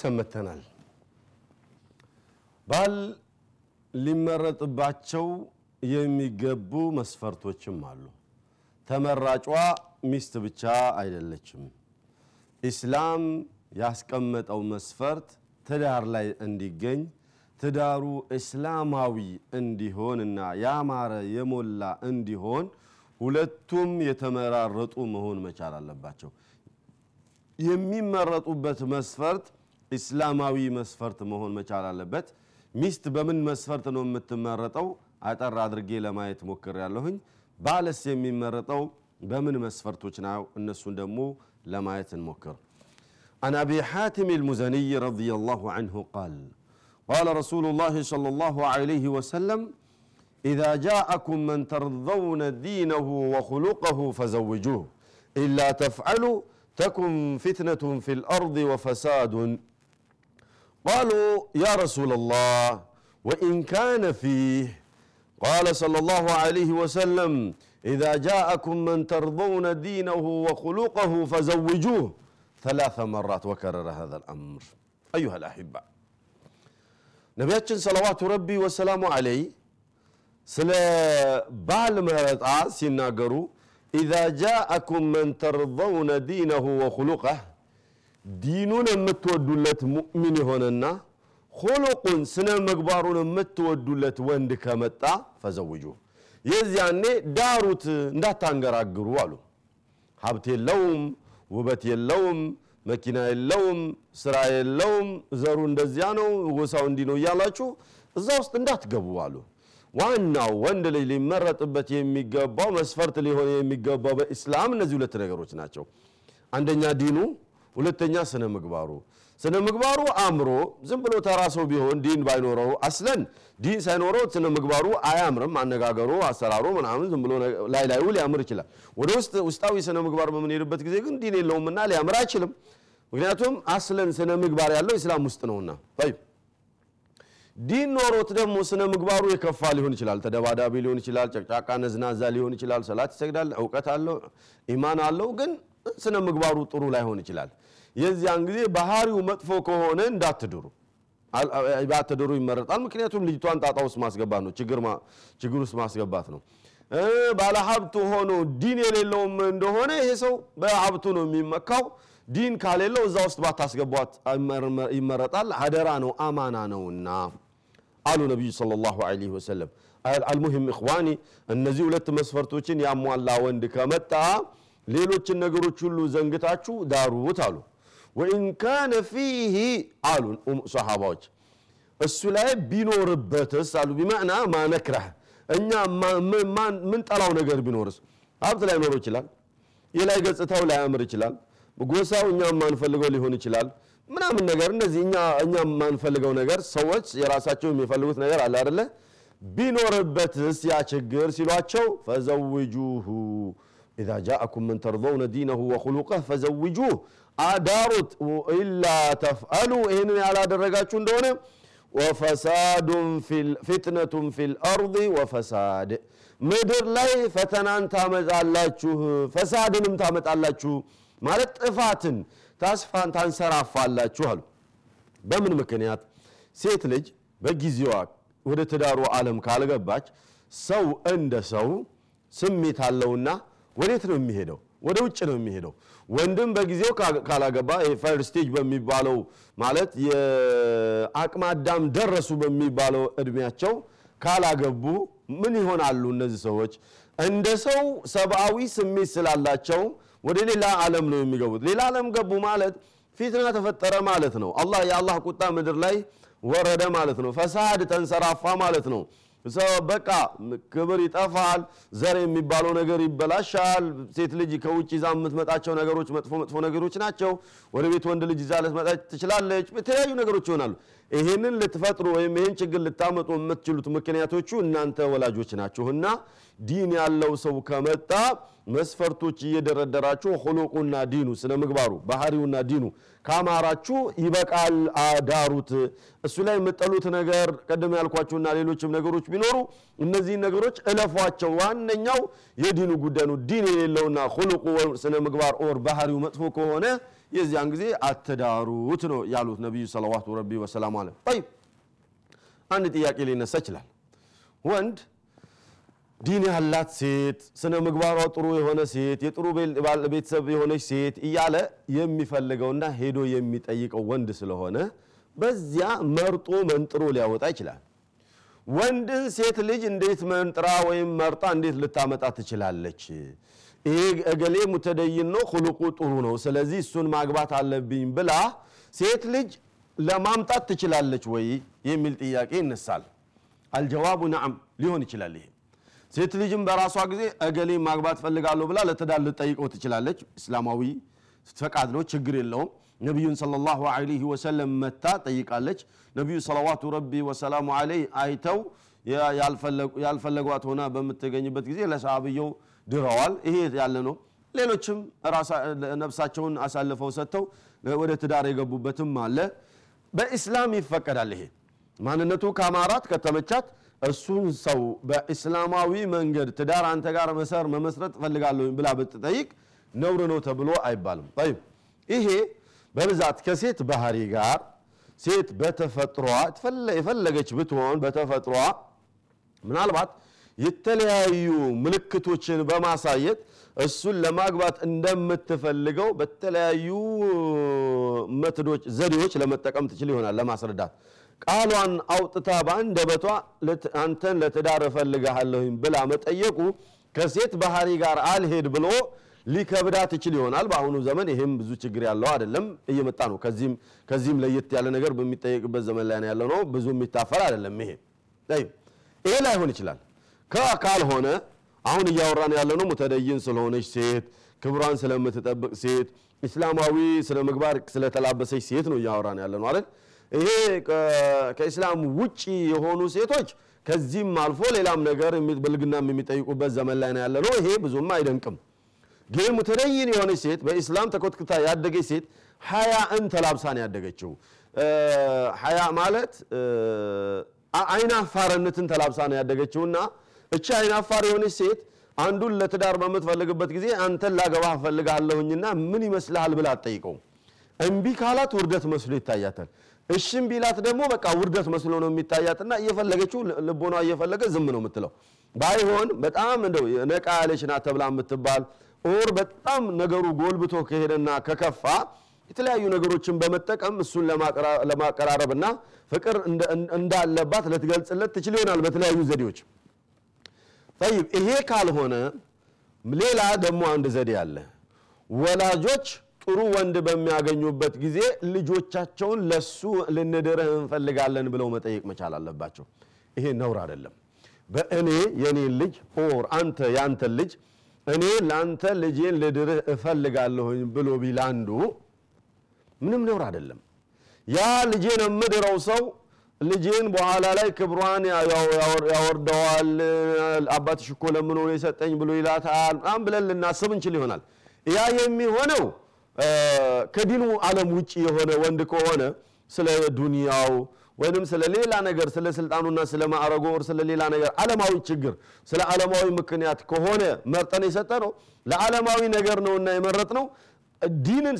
ተመልሰን መተናል። ባል ሊመረጥባቸው የሚገቡ መስፈርቶችም አሉ። ተመራጯ ሚስት ብቻ አይደለችም። ኢስላም ያስቀመጠው መስፈርት ትዳር ላይ እንዲገኝ ትዳሩ እስላማዊ እንዲሆንና ያማረ የሞላ እንዲሆን ሁለቱም የተመራረጡ መሆን መቻል አለባቸው። የሚመረጡበት መስፈርት ኢስላማዊ መስፈርት መሆን መቻል አለበት። ሚስት በምን መስፈርት ነው የምትመረጠው? አጠር አድርጌ ለማየት ሞክሬያለሁኝ። ባልስ የሚመረጠው በምን መስፈርቶች ነው? እነሱን ደግሞ ለማየት እንሞክር። عن أبي حاتم المزني رضي الله عنه قال قال رسول الله صلى الله عليه وسلم إذا جاءكم من ترضون دينه وخلقه فزوجوه إلا تفعلوا تكن فتنة في الأرض وفساد قالوا يا رسول الله وإن كان فيه قال صلى الله عليه وسلم إذا جاءكم من ترضون دينه وخلقه فزوجوه. ثلاث مرات وكرر هذا الأمر. أيها الأحبة نبياتشن صلوات ربي وسلام عليه سلا بعل مرتع ناقرو إذا جاءكم من ترضون دينه وخلقه ዲኑን የምትወዱለት ሙእሚን የሆነና ሁሉቁን ስነ ምግባሩን የምትወዱለት ወንድ ከመጣ ፈዘውጁ የዚያኔ ዳሩት እንዳታንገራግሩ አሉ። ሀብት የለውም፣ ውበት የለውም፣ መኪና የለውም፣ ስራ የለውም፣ ዘሩ እንደዚያ ነው፣ ጎሳው እንዲህ ነው እያላችሁ እዛ ውስጥ እንዳትገቡ አሉ። ዋናው ወንድ ልጅ ሊመረጥበት የሚገባው መስፈርት ሊሆን የሚገባው በኢስላም እነዚህ ሁለት ነገሮች ናቸው። አንደኛ ዲኑ፣ ሁለተኛ ስነ ምግባሩ። ስነ ምግባሩ አምሮ ዝም ብሎ ተራ ሰው ቢሆን ዲን ባይኖረው أصلًا ዲን ሳይኖረው ስነ ምግባሩ አያምርም። አነጋገሩ፣ አሰራሩ ምናምን ዝም ብሎ ላይ ላዩ ሊያምር ይችላል። ወደ ውስጥ ውስጣዊ ስነ ምግባር በምንሄድበት ጊዜ ግን ዲን የለውምና ሊያምር አይችልም። ምክንያቱም አስለን ስነ ምግባር ያለው ኢስላም ውስጥ ነውና ዲን ኖሮት ደግሞ ስነ ምግባሩ የከፋ ሊሆን ይችላል። ተደባዳቢ ሊሆን ይችላል። ጨቅጫቃ ነዝናዛ ሊሆን ይችላል። ሰላት ይሰግዳል፣ እውቀት አለው፣ ኢማን አለው፣ ግን ስነ ምግባሩ ጥሩ ላይሆን ይችላል። የዚያን ጊዜ ባህሪው መጥፎ ከሆነ እንዳትድሩ ባትድሩ ይመረጣል። ምክንያቱም ልጅቷን ጣጣ ውስጥ ማስገባት ነው፣ ችግር ውስጥ ማስገባት ነው። ባለሀብቱ ሆኖ ዲን የሌለውም እንደሆነ ይሄ ሰው በሀብቱ ነው የሚመካው። ዲን ካሌለው እዛ ውስጥ ባታስገቧት ይመረጣል። አደራ ነው፣ አማና ነውና አሉ ነቢዩ ሰለላሁ ዐለይሂ ወሰለም። አልሙሂም እኽዋኒ እነዚህ ሁለት መስፈርቶችን ያሟላ ወንድ ከመጣ ሌሎችን ነገሮች ሁሉ ዘንግታችሁ ዳሩት አሉ። ወኢን ካነ ፊህ አሉ ሰሓባዎች እሱ ላይ ቢኖርበትስ አሉ ቢመዕና ማነክረህ እኛ ምንጠላው ነገር ቢኖርስ ሀብት ላይኖረው ይችላል። የላይ ገጽታው ላያምር ይችላል። ጎሳው እኛ የማንፈልገው ሊሆን ይችላል። ምናምን ነገር እነዚህ እኛ እኛ የማንፈልገው ነገር ሰዎች የራሳቸው የሚፈልጉት ነገር አለ አይደለ? ቢኖርበትስ ያ ችግር ሲሏቸው ፈዘውጁሁ ኢዛ ጃአኩም መን ተርضውነ ዲነሁ ወኹሉቀህ ፈዘውጁህ አዳሩት ኢላ ተፍአሉ ይህንን ያላደረጋችሁ እንደሆነ ወፈሳዱን ፊትነቱን ፊል አርድ ወፈሳድ ምድር ላይ ፈተናን ታመጣላችሁ፣ ፈሳድንም ታመጣላችሁ ማለት ጥፋትን ታስፋን ታንሰራፋላችሁ አሉ። በምን ምክንያት? ሴት ልጅ በጊዜዋ ወደ ትዳሩ ዓለም ካልገባች ሰው እንደ ሰው ስሜት አለውና ወዴት ነው የሚሄደው? ወደ ውጭ ነው የሚሄደው። ወንድም በጊዜው ካላገባ first stage በሚባለው ማለት የአቅመ ደረሱ በሚባለው እድሜያቸው ካላገቡ ምን ይሆናሉ? እነዚህ ሰዎች እንደ ሰው ሰብአዊ ስሜት ስላላቸው ወደ ሌላ ዓለም ነው የሚገቡት። ሌላ ዓለም ገቡ ማለት ፊትና ተፈጠረ ማለት ነው። አላህ የአላህ ቁጣ ምድር ላይ ወረደ ማለት ነው። ፈሳድ ተንሰራፋ ማለት ነው። በቃ ክብር ይጠፋል። ዘር የሚባለው ነገር ይበላሻል። ሴት ልጅ ከውጭ ይዛ የምትመጣቸው ነገሮች መጥፎ መጥፎ ነገሮች ናቸው። ወደ ቤት ወንድ ልጅ ይዛ ልትመጣ ትችላለች። የተለያዩ ነገሮች ይሆናሉ። ይሄንን ልትፈጥሩ ወይም ይህን ችግር ልታመጡ የምትችሉት ምክንያቶቹ እናንተ ወላጆች ናችሁና ዲን ያለው ሰው ከመጣ መስፈርቶች እየደረደራችሁ ሁሉቁና ዲኑ ስነ ምግባሩ ባህሪውና ዲኑ ካማራችሁ ይበቃል፣ አዳሩት። እሱ ላይ የምጠሉት ነገር ቀደም ያልኳችሁና ሌሎችም ነገሮች ቢኖሩ እነዚህን ነገሮች እለፏቸው። ዋነኛው የዲኑ ጉዳይ ነው። ዲን የሌለውና ሁሉቁ ስነ ምግባር or ባህሪው መጥፎ ከሆነ የዚያን ጊዜ አትዳሩት ነው ያሉት ነቢዩ صلوات ربي وسلامه عليه አንድ ጥያቄ ሊነሳ ይችላል ወንድ ዲን ያላት ሴት ስነ ምግባሯ ጥሩ የሆነ ሴት የጥሩ ቤተሰብ የሆነች ሴት እያለ የሚፈልገውና ሄዶ የሚጠይቀው ወንድ ስለሆነ በዚያ መርጦ መንጥሮ ሊያወጣ ይችላል። ወንድን ሴት ልጅ እንዴት መንጥራ ወይም መርጣ እንዴት ልታመጣ ትችላለች? ይሄ እገሌ ሙተደይን ነው ሁሉቁ ጥሩ ነው ስለዚህ እሱን ማግባት አለብኝ ብላ ሴት ልጅ ለማምጣት ትችላለች ወይ የሚል ጥያቄ ይነሳል። አልጀዋቡ ነዓም ሊሆን ይችላል ይሄ ሴት ልጅም በራሷ ጊዜ እገሌ ማግባት ፈልጋለሁ ብላ ለትዳር ልጠይቀው ትችላለች። እስላማዊ ፈቃድ ነው ችግር የለውም። ነቢዩን ሰለላሁ ዐለይሂ ወሰለም መታ ጠይቃለች። ነቢዩ ሰለዋቱ ረቢ ወሰላሙ ዐለይህ አይተው ያልፈለጓት ሆና በምትገኝበት ጊዜ ለሰሃብየው ድረዋል። ይሄ ያለ ነው። ሌሎችም ነፍሳቸውን አሳልፈው ሰጥተው ወደ ትዳር የገቡበትም አለ። በኢስላም ይፈቀዳል ይሄ። ማንነቱ ከአማራት ከተመቻት እሱን ሰው በእስላማዊ መንገድ ትዳር አንተ ጋር መሰር መመስረት እፈልጋለሁ ብላ ብትጠይቅ ነውር ነው ተብሎ አይባልም። ይሄ በብዛት ከሴት ባህሪ ጋር ሴት በተፈጥሯ የፈለገች ብትሆን በተፈጥሯ ምናልባት የተለያዩ ምልክቶችን በማሳየት እሱን ለማግባት እንደምትፈልገው በተለያዩ መትዶች ዘዴዎች ለመጠቀም ትችል ይሆናል ለማስረዳት ቃሏን አውጥታ በአንደበቷ አንተን ለትዳር እፈልግሃለሁኝ ብላ መጠየቁ ከሴት ባህሪ ጋር አልሄድ ብሎ ሊከብዳት ይችል ይሆናል። በአሁኑ ዘመን ይህም ብዙ ችግር ያለው አይደለም። እየመጣ ነው። ከዚህም ለየት ያለ ነገር በሚጠየቅበት ዘመን ላይ ያለ ነው። ብዙ የሚታፈር አይደለም ይሄ። ይሄ ላይሆን ይችላል። ካልሆነ አሁን እያወራን ያለ ነው ሙተደይን ስለሆነች ሴት ክብሯን ስለምትጠብቅ ሴት እስላማዊ ስለ ምግባር ስለተላበሰች ሴት ነው እያወራን ያለ ነው አይደል ይሄ ከእስላም ውጪ የሆኑ ሴቶች ከዚህም አልፎ ሌላም ነገር ብልግናም የሚጠይቁበት ዘመን ላይ ነው ያለ ነው። ይሄ ብዙም አይደንቅም። ግን ሙተደይን የሆነች ሴት በኢስላም ተኮትክታ ያደገች ሴት ሀያእን ተላብሳ ነው ያደገችው። ሀያ ማለት አይናፋርነትን ተላብሳ ነው ያደገችውና እቺ አይናፋር የሆነች ሴት አንዱን ለትዳር በምትፈልግበት ጊዜ አንተን ላገባ እፈልጋለሁኝና ምን ይመስልሃል ብላ አትጠይቀውም። እምቢ ካላት ውርደት መስሎ ይታያታል እሽም ቢላት ደግሞ በቃ ውርደት መስሎ ነው የሚታያትና እየፈለገችው ልቦናዋ እየፈለገ ዝም ነው የምትለው። ባይሆን በጣም እንደው ነቃ ያለች ተብላ የምትባል or በጣም ነገሩ ጎልብቶ ከሄደና ከከፋ የተለያዩ ነገሮችን በመጠቀም እሱን ለማቀራረብና ፍቅር እንዳለባት ልትገልጽለት ትችል ይሆናል በተለያዩ ዘዴዎች። ይሄ ካልሆነ ሌላ ደግሞ አንድ ዘዴ አለ። ወላጆች ጥሩ ወንድ በሚያገኙበት ጊዜ ልጆቻቸውን ለሱ ልንድርህ እንፈልጋለን ብለው መጠየቅ መቻል አለባቸው። ይሄ ነውር አይደለም። በእኔ የኔን ልጅ or አንተ ያንተን ልጅ እኔ ለአንተ ልጄን ልድርህ እፈልጋለሁኝ ብሎ ቢል ምንም ነውር አይደለም። ያ ልጄን የምድረው ሰው ልጄን በኋላ ላይ ክብሯን ያወርደዋል አባትሽ እኮ ለምኖ የሰጠኝ ብሎ ይላታል ብለን ልናስብ እንችል ይሆናል። ያ የሚሆነው ከዲኑ ዓለም ውጭ የሆነ ወንድ ከሆነ ስለ ዱንያው ወይንም ስለ ሌላ ነገር ስለ ስልጣኑና ስለ ማዕረጎ ስለ ሌላ ነገር ዓለማዊ ችግር ስለ ዓለማዊ ምክንያት ከሆነ መርጠን የሰጠ ነው ለዓለማዊ ነገር ነውና የመረጥ ነው ዲንን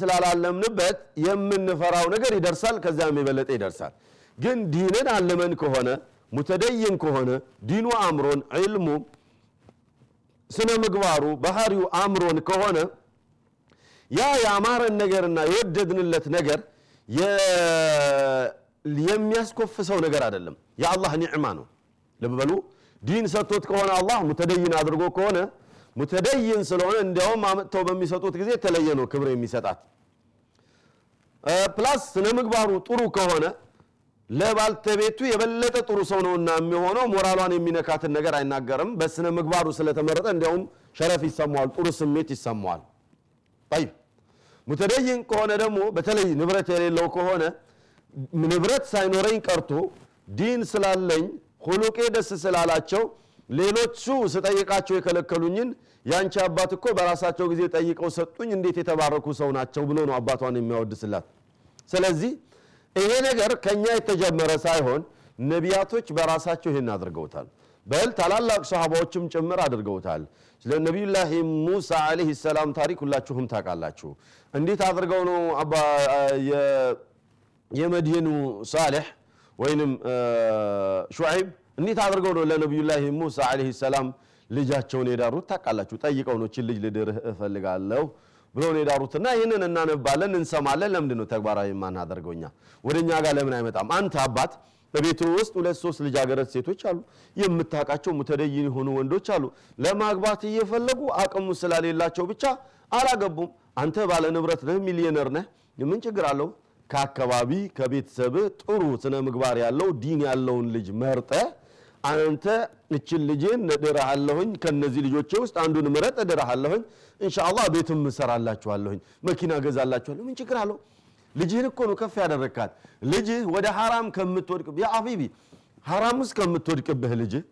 ስላላለምንበት የምንፈራው ነገር ይደርሳል ከዚያም የበለጠ ይደርሳል። ግን ዲንን አልመን ከሆነ ሙተደይን ከሆነ ዲኑ አምሮን ዕልሙ ስነ ምግባሩ ባህሪው አምሮን ከሆነ ያ የአማረን ነገርና የወደድንለት ነገር የሚያስኮፍሰው ነገር አይደለም። የአላህ ኒዕማ ነው። ልብ ዲን ሰጥቶት ከሆነ አላህ ሙተደይን አድርጎ ከሆነ ሙተደይን ስለሆነ እንዲያውም አመጥተው በሚሰጡት ጊዜ የተለየ ነው ክብር የሚሰጣት። plus ስነ ምግባሩ ጥሩ ከሆነ ለባልተቤቱ የበለጠ ጥሩ ሰው ነውና የሚሆነው ሞራሏን የሚነካትን ነገር አይናገርም። በስነ ምግባሩ ስለተመረጠ እንዲያውም شرف ይሰማዋል ጥሩ ስሜት ይሰማዋል። طيب متدين ከሆነ ደግሞ በተለይ ንብረት የሌለው ከሆነ ንብረት ሳይኖረኝ ቀርቶ ዲን ስላለኝ ሁሉቄ ደስ ስላላቸው ሌሎቹ ስጠይቃቸው የከለከሉኝን ያንቺ አባት እኮ በራሳቸው ጊዜ ጠይቀው ሰጡኝ እንዴት የተባረኩ ሰው ናቸው ብሎ ነው አባቷን የሚያወድስላት። ስለዚህ ይሄ ነገር ከኛ የተጀመረ ሳይሆን ነቢያቶች በራሳቸው ይህን አድርገውታል በል ታላላቅ ሰሃባዎችም ጭምር አድርገውታል። ስለ ነቢዩላህ ሙሳ ዓለይሂ ሰላም ታሪክ ሁላችሁም ታውቃላችሁ። እንዴት አድርገው ነው የመድየኑ ሳሌሕ ወይንም ሹዐይብ እንዴት አድርገው ነው ለነቢዩላህ ሙሳ ዓለይሂ ሰላም ልጃቸውን የዳሩት ታውቃላችሁ። ጠይቀው ነው ችን ልጅ ልድርህ እፈልጋለሁ ነው የዳሩትና ይህንን እናነባለን እንሰማለን። ለምንድን ነው ተግባራዊ የማናደርገው? እኛ ወደ እኛ ጋር ለምን አይመጣም? አንተ አባት በቤት ውስጥ ሁለት ሶስት ልጃገረድ ሴቶች አሉ፣ የምታውቃቸው ሙተደይን የሆኑ ወንዶች አሉ። ለማግባት እየፈለጉ አቅሙ ስላሌላቸው ብቻ አላገቡም። አንተ ባለ ንብረት ነህ፣ ሚሊዮነር ነህ፣ ምን ችግር አለው? ከአካባቢ ከቤተሰብ ጥሩ ስነ ምግባር ያለው ዲን ያለውን ልጅ መርጠ አንተ እችን ልጄን እድርሃለሁኝ ከነዚህ ልጆቼ ውስጥ አንዱን ምረጥ እድርሃለሁኝ፣ ኢንሻአላህ ቤትም እሰራላችኋለሁኝ፣ መኪና ገዛላችኋለሁ። ምን ችግር አለው? ልጅህን እኮ ነው ከፍ ያደረግካት። ልጅህ ወደ ሐራም ከምትወድቅ ያ አቢቢ ሐራም ውስጥ ከምትወድቅብህ ልጅህ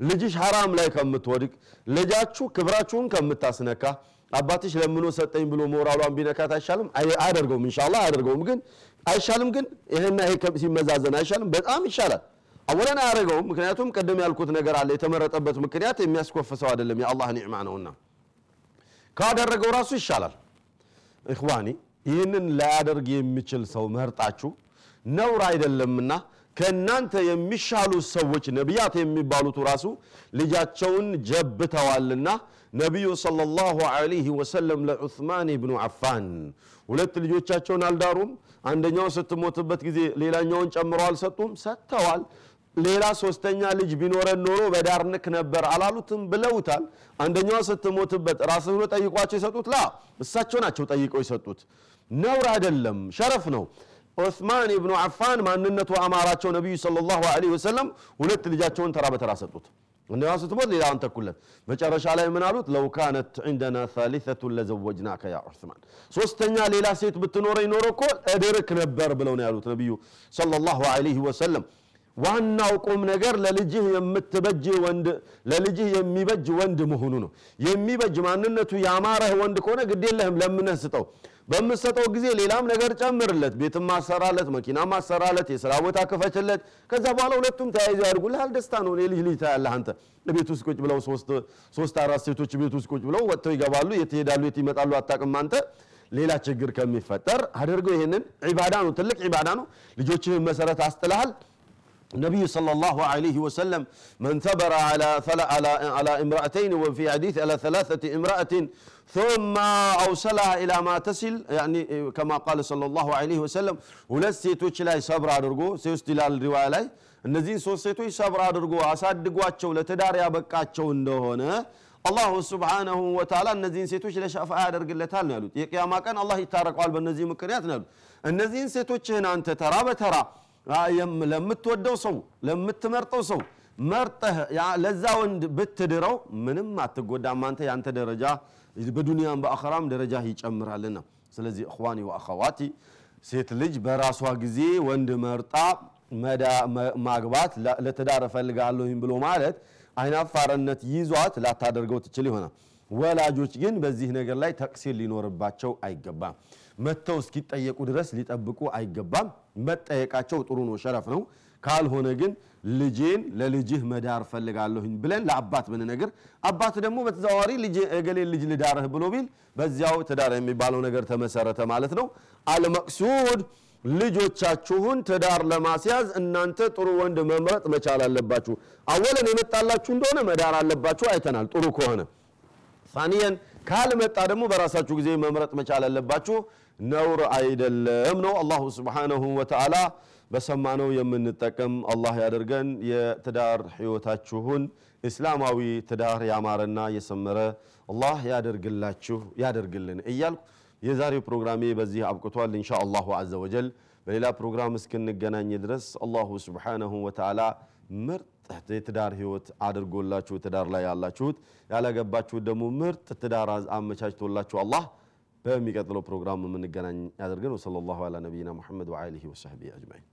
ልጅሽ ሐራም ላይ ከምትወድቅ ልጃችሁ ክብራችሁን ከምታስነካ አባትሽ ለምኖ ሰጠኝ ብሎ ሞራሏን ቢነካት አይሻልም? አያደርገውም። ኢንሻአላህ አያደርገውም። ግን አይሻልም? ግን ይሄና ይሄ ሲመዛዘን አይሻልም? በጣም ይሻላል። አወለን አያደርገውም። ምክንያቱም ቅድም ያልኩት ነገር አለ። የተመረጠበት ምክንያት የሚያስኮፍሰው አይደለም፣ የአላህ ኒዕማ ነውና ካደረገው ራሱ ይሻላል። እኽዋኒ ይህንን ላያደርግ የሚችል ሰው መርጣችሁ ነውር አይደለምና ከእናንተ የሚሻሉ ሰዎች ነቢያት የሚባሉት ራሱ ልጃቸውን ጀብተዋልና ነቢዩ ሰለላሁ ዐለይሂ ወሰለም ለዑስማን ብኑ አፋን ሁለት ልጆቻቸውን አልዳሩም። አንደኛው ስትሞትበት ጊዜ ሌላኛውን ጨምሮ አልሰጡም፣ ሰጥተዋል። ሌላ ሶስተኛ ልጅ ቢኖረን ኖሮ በዳርንክ ነበር አላሉትም ብለውታል። አንደኛዋ ስትሞትበት ራስህ ብሎ ጠይቋቸው የሰጡት ላ እሳቸው ናቸው ጠይቀው የሰጡት። ነውር አይደለም፣ شرف ነው። ዑስማን ብኑ አፋን ማንነቱ አማራቸው። ነቢዩ صلى الله عليه وسلم ሁለት ልጃቸውን ተራ በተራ ሰጡት። አንዷ ስትሞት ሌላውን ተኩለት። መጨረሻ ላይ ምን አሉት? لو كانت عندنا ثالثة لزوجناك يا عثمان፣ ሶስተኛ ሌላ ሴት ብትኖረኝ ኖሮ እኮ እድርክ ነበር ብለው ነው ያሉት ነቢዩ صلى الله عليه وسلم። ዋናው ቁም ነገር ለልጅህ የምትበጅ ወንድ ለልጅህ የሚበጅ ወንድ መሆኑ ነው። የሚበጅ ማንነቱ ያማረህ ወንድ ከሆነ ግድ የለህም ለምነህ ስጠው። በምሰጠው ጊዜ ሌላም ነገር ጨምርለት፣ ቤትም ማሰራለት፣ መኪና ማሰራለት፣ የስራ ቦታ ክፈችለት። ከዛ በኋላ ሁለቱም ተያይዘው ያድጉልሃል። ደስታ ነው። የልጅ ልጅ ታያለህ አንተ። ቤት ውስጥ ቁጭ ብለው ሶስት አራት ሴቶች ቤት ውስጥ ቁጭ ብለው ወጥተው ይገባሉ። የት ይሄዳሉ፣ የት ይመጣሉ አታውቅም አንተ። ሌላ ችግር ከሚፈጠር አድርገው ይሄንን ዒባዳ ነው፣ ትልቅ ዒባዳ ነው። ልጆችህን መሰረት አስጥልሃል። النبي صلى الله عليه وسلم من ثبر على على على امرأتين وفي حديث على ثلاثة امرأة ثم أوصلها إلى ما تصل يعني كما قال صلى الله عليه وسلم ሁለት ሴቶች ላይ ሰብር አድርጎ ሶስት ይላል ሪዋያ ላይ እነዚህን ሶስት ሴቶች ሰብር አድርጎ አሳድጓቸው ለትዳር ያበቃቸው እንደሆነ አላሁ ስብሓነሁ ወተዓላ እነዚህን ሴቶች ለሸፋ ያደርግለታል ነው ያሉት። የቅያማ ቀን አላህ ይታረቀዋል በእነዚህ ምክንያት ነው ያሉት። እነዚህን ሴቶችህን አንተ ተራ በተራ ለምትወደው ሰው ለምትመርጠው ሰው መርጠህ ለዛ ወንድ ብትድረው ምንም አትጎዳም። አንተ ያንተ ደረጃ በዱንያም በአኸራም ደረጃ ይጨምራልና። ስለዚህ እኽዋኒ ወአኸዋቲ ሴት ልጅ በራሷ ጊዜ ወንድ መርጣ ማግባት ለትዳር እፈልጋለሁኝ ብሎ ማለት አይናፋርነት ይዟት ላታደርገው ትችል ይሆናል። ወላጆች ግን በዚህ ነገር ላይ ተቅሲር ሊኖርባቸው አይገባም። መጥተው እስኪጠየቁ ድረስ ሊጠብቁ አይገባም። መጠየቃቸው ጥሩ ነው፣ ሸረፍ ነው። ካልሆነ ግን ልጄን ለልጅህ መዳር ፈልጋለሁኝ ብለን ለአባት ብንነግር አባት ደግሞ በተዘዋዋሪ እገሌን ልጅ ልዳርህ ብሎ ቢል በዚያው ትዳር የሚባለው ነገር ተመሰረተ ማለት ነው። አልመቅሱድ ልጆቻችሁን ትዳር ለማስያዝ እናንተ ጥሩ ወንድ መምረጥ መቻል አለባችሁ። አወለን የመጣላችሁ እንደሆነ መዳር አለባችሁ፣ አይተናል። ጥሩ ከሆነ ሳኒየን ካልመጣ ደግሞ በራሳችሁ ጊዜ መምረጥ መቻል አለባችሁ። ነውር አይደለም ነው። አላሁ ስብሓነሁ ወተዓላ በሰማነው የምንጠቀም አላህ ያደርገን። የትዳር ህይወታችሁን እስላማዊ ትዳር ያማረና የሰመረ አላህ ያደርግላችሁ ያደርግልን እያልኩ የዛሬው ፕሮግራሜ በዚህ አብቅቷል። ኢንሻ አላሁ አዘ ወጀል በሌላ ፕሮግራም እስክንገናኝ ድረስ አላሁ ስብሓነሁ ወተዓላ ምርጥ የትዳር ህይወት አድርጎላችሁ ትዳር ላይ ያላችሁት ያላገባችሁት ደግሞ ምርጥ ትዳር አመቻችቶላችሁ አላህ በሚቀጥለው ፕሮግራም የምንገናኝ ያደርገን። ወሰለላሁ ዐላ ነቢይና ሙሐመድ ወአሊሂ ወሰሕቢሂ አጅማዒን።